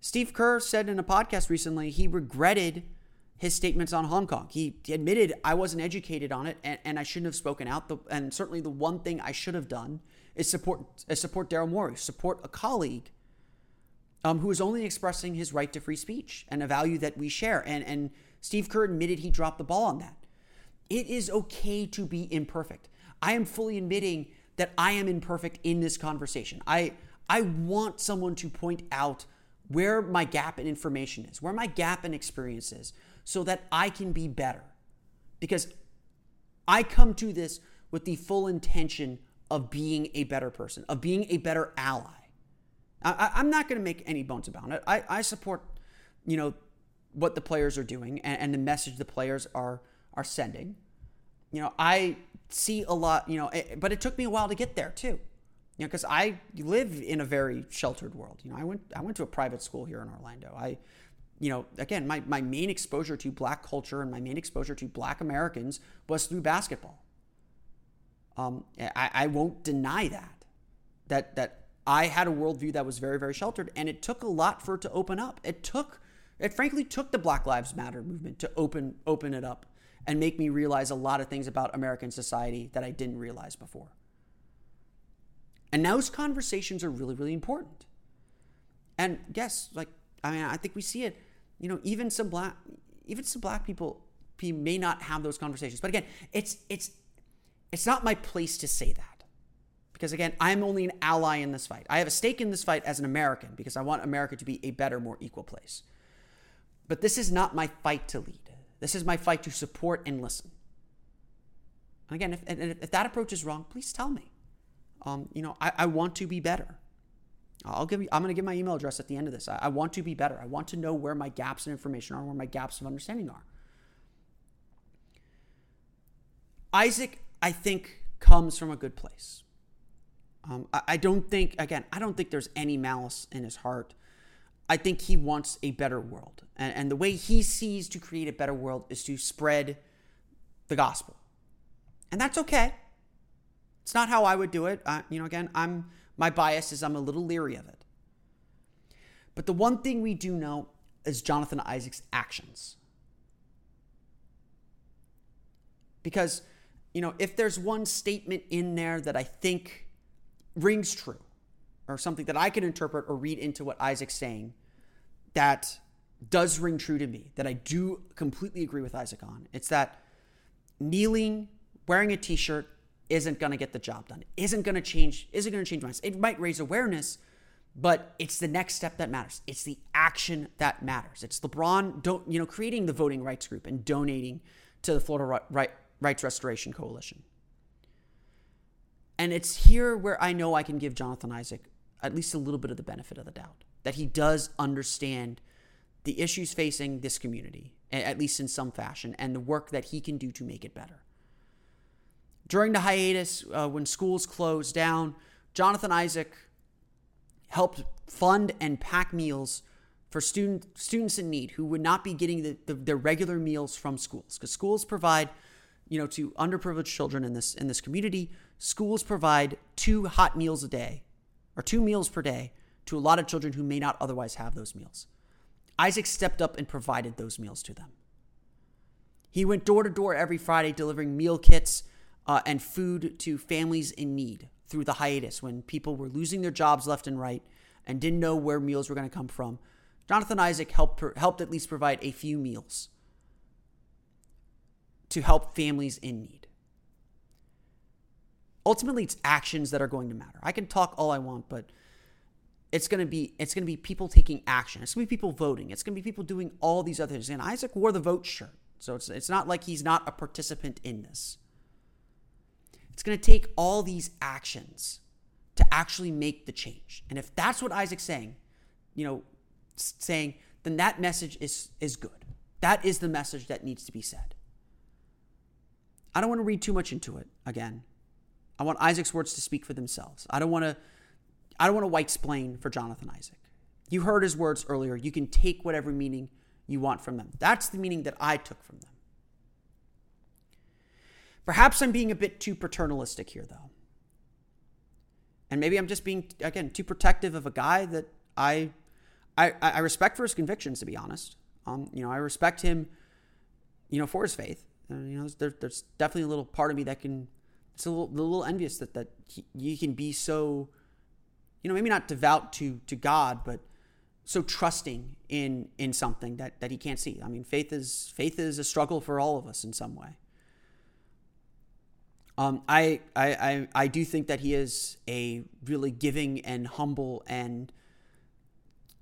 Steve Kerr said in a podcast recently he regretted his statements on Hong Kong. He admitted I wasn't educated on it and, and I shouldn't have spoken out. The, and certainly the one thing I should have done is support is support Daryl Morey, support a colleague um, who is only expressing his right to free speech and a value that we share. And and Steve Kerr admitted he dropped the ball on that. It is okay to be imperfect. I am fully admitting that I am imperfect in this conversation. I I want someone to point out where my gap in information is, where my gap in experience is, so that I can be better. Because I come to this with the full intention of being a better person, of being a better ally. I, am not going to make any bones about it. I, I support, you know, what the players are doing and, and the message the players are are sending. You know, I see a lot. You know, it, but it took me a while to get there too. You know, because I live in a very sheltered world. You know, I went I went to a private school here in Orlando. I, you know, again, my my main exposure to black culture and my main exposure to black Americans was through basketball. Um, I, I won't deny that. That that I had a worldview that was very, very sheltered, and it took a lot for it to open up. It took, it frankly took the Black Lives Matter movement to open open it up and make me realize a lot of things about American society that I didn't realize before. And now those conversations are really, really important. And yes, like I mean, I think we see it. You know, even some black, even some black people may not have those conversations. But again, it's it's it's not my place to say that. Because again, I'm only an ally in this fight. I have a stake in this fight as an American because I want America to be a better, more equal place. But this is not my fight to lead. This is my fight to support and listen. And again, if, if that approach is wrong, please tell me. Um, you know, I, I, want to be better. I'll give you, I'm going to give my email address at the end of this. I, I want to be better. I want to know where my gaps in information are, where my gaps of understanding are. Isaac, I think, comes from a good place. Um, I, I don't think, again, I don't think there's any malice in his heart. I think he wants a better world. And, and the way he sees to create a better world is to spread the gospel. And that's okay. It's not how I would do it. Uh, you know, again, I'm my bias is I'm a little leery of it. But the one thing we do know is Jonathan Isaac's actions. Because, you know, if there's one statement in there that I think rings true, or something that I can interpret or read into what Isaac's saying that does ring true to me, that I do completely agree with Isaac on. It's that kneeling, wearing a t shirt isn't going to get the job done, isn't going to change, isn't going to change minds. It might raise awareness, but it's the next step that matters. It's the action that matters. It's LeBron, don't, you know, creating the voting rights group and donating to the Florida right, Rights Restoration Coalition. And it's here where I know I can give Jonathan Isaac at least a little bit of the benefit of the doubt that he does understand the issues facing this community, at least in some fashion, and the work that he can do to make it better. During the hiatus, uh, when schools closed down, Jonathan Isaac helped fund and pack meals for student, students in need who would not be getting the, the, their regular meals from schools because schools provide you know to underprivileged children in this in this community schools provide two hot meals a day or two meals per day to a lot of children who may not otherwise have those meals. Isaac stepped up and provided those meals to them. He went door to door every Friday delivering meal kits uh, and food to families in need through the hiatus when people were losing their jobs left and right and didn't know where meals were going to come from. Jonathan Isaac helped, helped at least provide a few meals to help families in need ultimately it's actions that are going to matter. I can talk all I want, but it's going to be it's going to be people taking action. It's going to be people voting. It's going to be people doing all these other things. And Isaac wore the vote shirt. So it's it's not like he's not a participant in this. It's going to take all these actions to actually make the change. And if that's what Isaac's saying, you know, saying, then that message is is good. That is the message that needs to be said. I don't want to read too much into it again. I want Isaac's words to speak for themselves. I don't want to I don't want to white splain for Jonathan Isaac. You heard his words earlier. You can take whatever meaning you want from them. That's the meaning that I took from them. Perhaps I'm being a bit too paternalistic here though. And maybe I'm just being again too protective of a guy that I I, I respect for his convictions, to be honest. Um, you know, I respect him, you know, for his faith. And, you know, there, there's definitely a little part of me that can it's a little, a little envious that that he, you can be so, you know, maybe not devout to to God, but so trusting in in something that that he can't see. I mean, faith is faith is a struggle for all of us in some way. Um, I, I I I do think that he is a really giving and humble and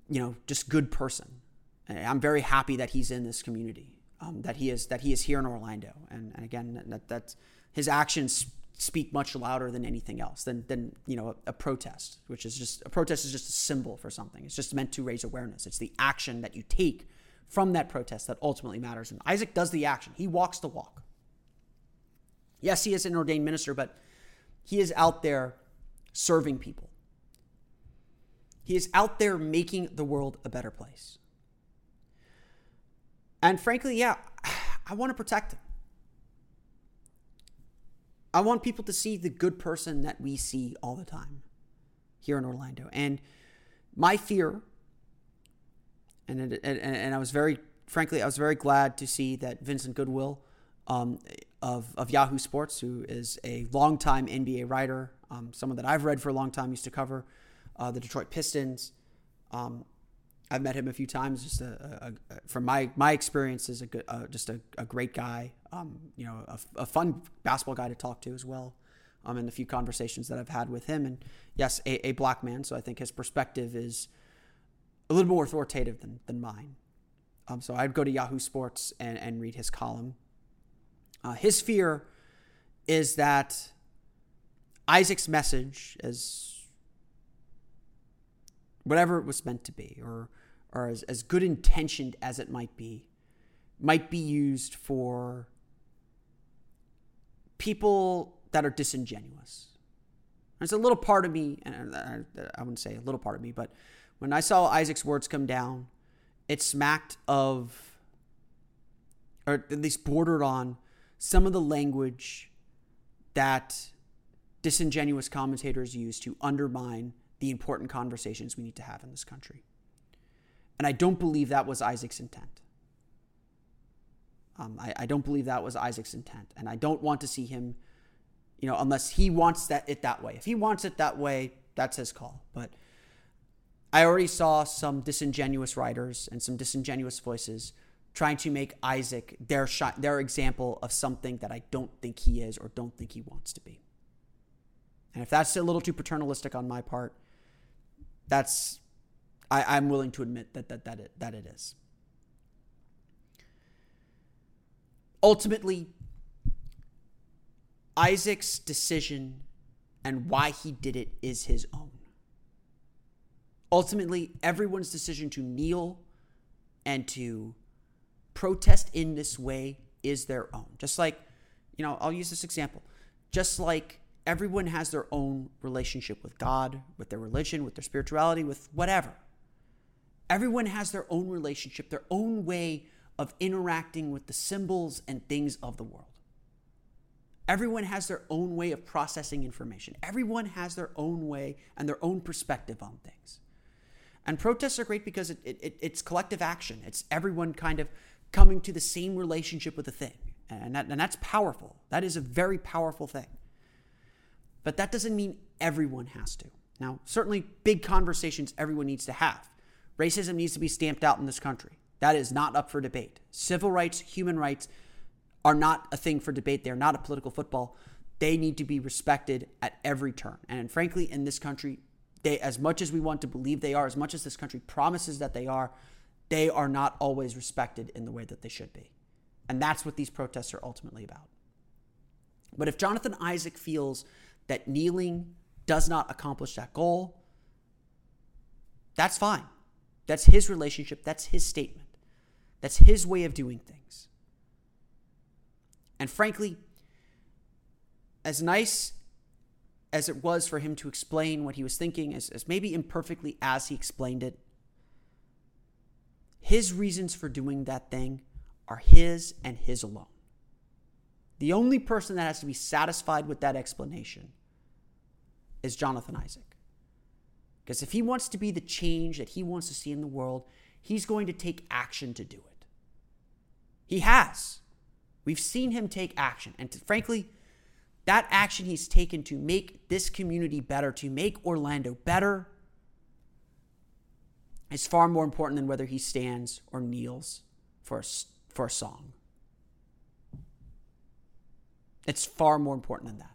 you know just good person. I'm very happy that he's in this community. Um, that he is that he is here in Orlando, and, and again that that's his actions speak much louder than anything else than than you know a, a, protest which is just a protest is just a symbol for something. It's just meant to raise awareness. It's the action that you take from that protest that ultimately matters. And isaac does the action. He walks the walk yes he is an ordained minister but he is out there serving people. He is out there making the world a better place. And frankly yeah i want to protect him. I want people to see the good person that we see all the time here in Orlando. And my fear, and, and, and I was very, frankly, I was very glad to see that Vincent Goodwill um, of, of Yahoo Sports, who is a longtime NBA writer, um, someone that I've read for a long time, used to cover uh, the Detroit Pistons. Um, I've met him a few times. Just a, a, a from my my experience, is a good, uh, just a, a great guy. Um, you know, a, fun basketball guy to talk to as well. Um, in the few conversations that I've had with him, and yes, a, black man. So I think his perspective is a little more authoritative than than mine. Um, so I'd go to Yahoo Sports and and read his column. Uh, his fear is that Isaac's message, as whatever it was meant to be, or or as, as good intentioned as it might be, might be used for people that are disingenuous. There's a little part of me, and I wouldn't say a little part of me, but when I saw Isaac's words come down, it smacked of, or at least bordered on, some of the language that disingenuous commentators use to undermine the important conversations we need to have in this country. And I don't believe that was Isaac's intent. Um, I, I, don't believe that was Isaac's intent. And I don't want to see him, you know, unless he wants that it that way. If he wants it that way, that's his call. But I already saw some disingenuous writers and some disingenuous voices trying to make Isaac their sh- their example of something that I don't think he is or don't think he wants to be. And if that's a little too paternalistic on my part, that's I, am willing to admit that that that it, that it is. Ultimately, Isaac's decision and why he did it is his own. Ultimately, everyone's decision to kneel and to protest in this way is their own. Just like, you know, I'll use this example. Just like everyone has their own relationship with God, with their religion, with their spirituality, with whatever. Everyone has their own relationship, their own way of interacting with the symbols and things of the world. Everyone has their own way of processing information. Everyone has their own way and their own perspective on things. And protests are great because it, it, it's collective action. It's everyone kind of coming to the same relationship with a thing. And, that, and that's powerful. That is a very powerful thing. But that doesn't mean everyone has to. Now, certainly big conversations everyone needs to have. Racism needs to be stamped out in this country. That is not up for debate. Civil rights, human rights are not a thing for debate. They're not a political football. They need to be respected at every turn. And frankly, in this country, they as much as we want to believe they are, as much as this country promises that they are, they are not always respected in the way that they should be. And that's what these protests are ultimately about. But if Jonathan Isaac feels that kneeling does not accomplish that goal, that's fine. That's his relationship. That's his statement. That's his way of doing things. And frankly, as nice as it was for him to explain what he was thinking, as, as maybe imperfectly as he explained it, his reasons for doing that thing are his and his alone. The only person that has to be satisfied with that explanation is Jonathan Isaac. Because if he wants to be the change that he wants to see in the world, he's going to take action to do it. He has. We've seen him take action. And to, frankly, that action he's taken to make this community better, to make Orlando better, is far more important than whether he stands or kneels for a, for a song. It's far more important than that.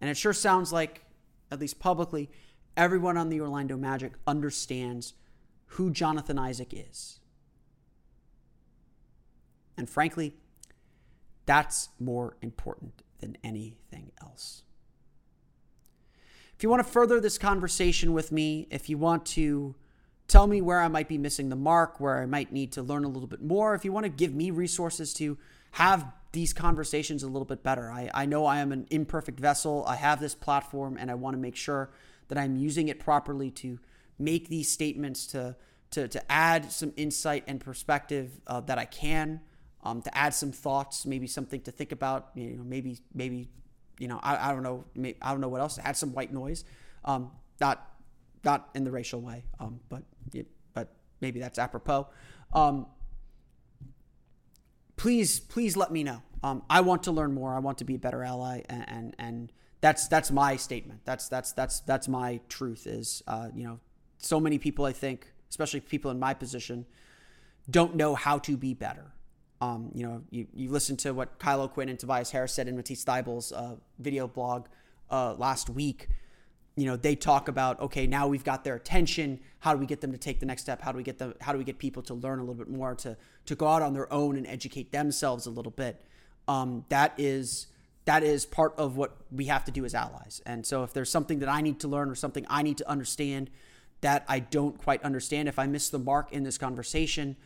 And it sure sounds like, at least publicly, everyone on the Orlando Magic understands who Jonathan Isaac is. And frankly, that's more important than anything else. If you want to further this conversation with me, if you want to tell me where I might be missing the mark, where I might need to learn a little bit more, if you want to give me resources to have these conversations a little bit better. I, I know I am an imperfect vessel. I have this platform and I want to make sure that I'm using it properly to make these statements to to, to add some insight and perspective uh, that I can, um, to add some thoughts, maybe something to think about, you know, maybe, maybe, you know, I, I don't know, maybe, I don't know what else, add some white noise, um, not, not in the racial way, um, but, but maybe that's apropos. Um, please, please let me know. Um, I want to learn more. I want to be a better ally, and and, and that's that's my statement. That's that's that's that's my truth. Is uh, you know, so many people I think, especially people in my position, don't know how to be better. Um, you know, you, you listen to what Kyle O'Quinn and Tobias Harris said in Matisse Thybulle's uh, video blog uh, last week. You know, they talk about okay, now we've got their attention. How do we get them to take the next step? How do we get them? How do we get people to learn a little bit more to to go out on their own and educate themselves a little bit? Um, that is that is part of what we have to do as allies. And so, if there's something that I need to learn or something I need to understand that I don't quite understand, if I miss the mark in this conversation,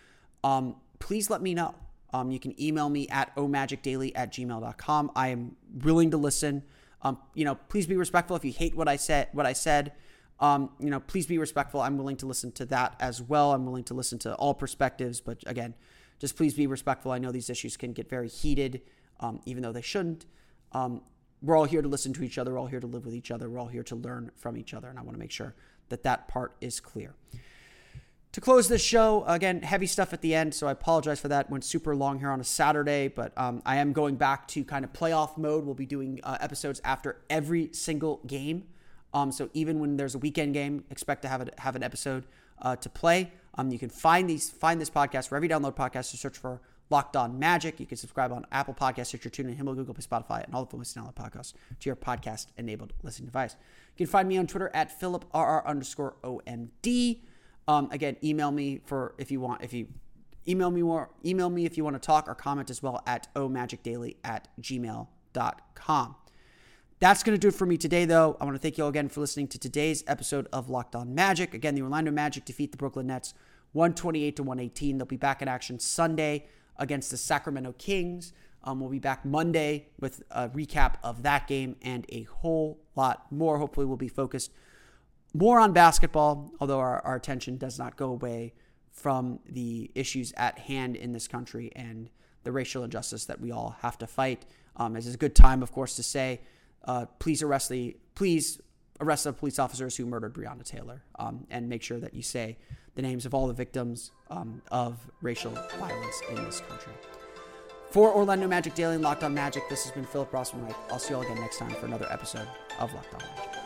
um, please let me know. Um, you can email me at omagicdaily at gmail.com. I am willing to listen. Um, you know, please be respectful. If you hate what I said, what I said, um, you know, please be respectful. I'm willing to listen to that as well. I'm willing to listen to all perspectives, but again, just please be respectful. I know these issues can get very heated, um, even though they shouldn't. Um, we're all here to listen to each other. We're all here to live with each other. We're all here to learn from each other, and I want to make sure that that part is clear. To close this show, again, heavy stuff at the end, so I apologize for that. Went super long here on a Saturday, but um, I am going back to kind of playoff mode. We'll be doing uh, episodes after every single game. Um, so even when there's a weekend game, expect to have have an episode uh, to play. Um, you can find these find this podcast wherever you download podcasts. To search for Locked On Magic. You can subscribe on Apple Podcasts, Stitcher, TuneIn, Himmel, Google, Play, Spotify, and all the places download podcasts to your podcast-enabled listening device. You can find me on Twitter at PhilipRR underscore OMD. Um, again, email me for if you want, if you email me more, email me if you want to talk or comment as well at omagicdaily at gmail.com. That's going to do it for me today, though. I want to thank you all again for listening to today's episode of Locked On Magic. Again, the Orlando Magic defeat the Brooklyn Nets 128 to 118. They'll be back in action Sunday against the Sacramento Kings. Um, we'll be back Monday with a recap of that game and a whole lot more. Hopefully, we'll be focused more on basketball, although our, our attention does not go away from the issues at hand in this country and the racial injustice that we all have to fight. Um, this is a good time, of course, to say, uh, please arrest the please arrest the police officers who murdered Breonna Taylor, um, and make sure that you say the names of all the victims um, of racial violence in this country. For Orlando Magic Daily and Locked On Magic, this has been Philip Rossman. I'll see you all again next time for another episode of Locked On Magic.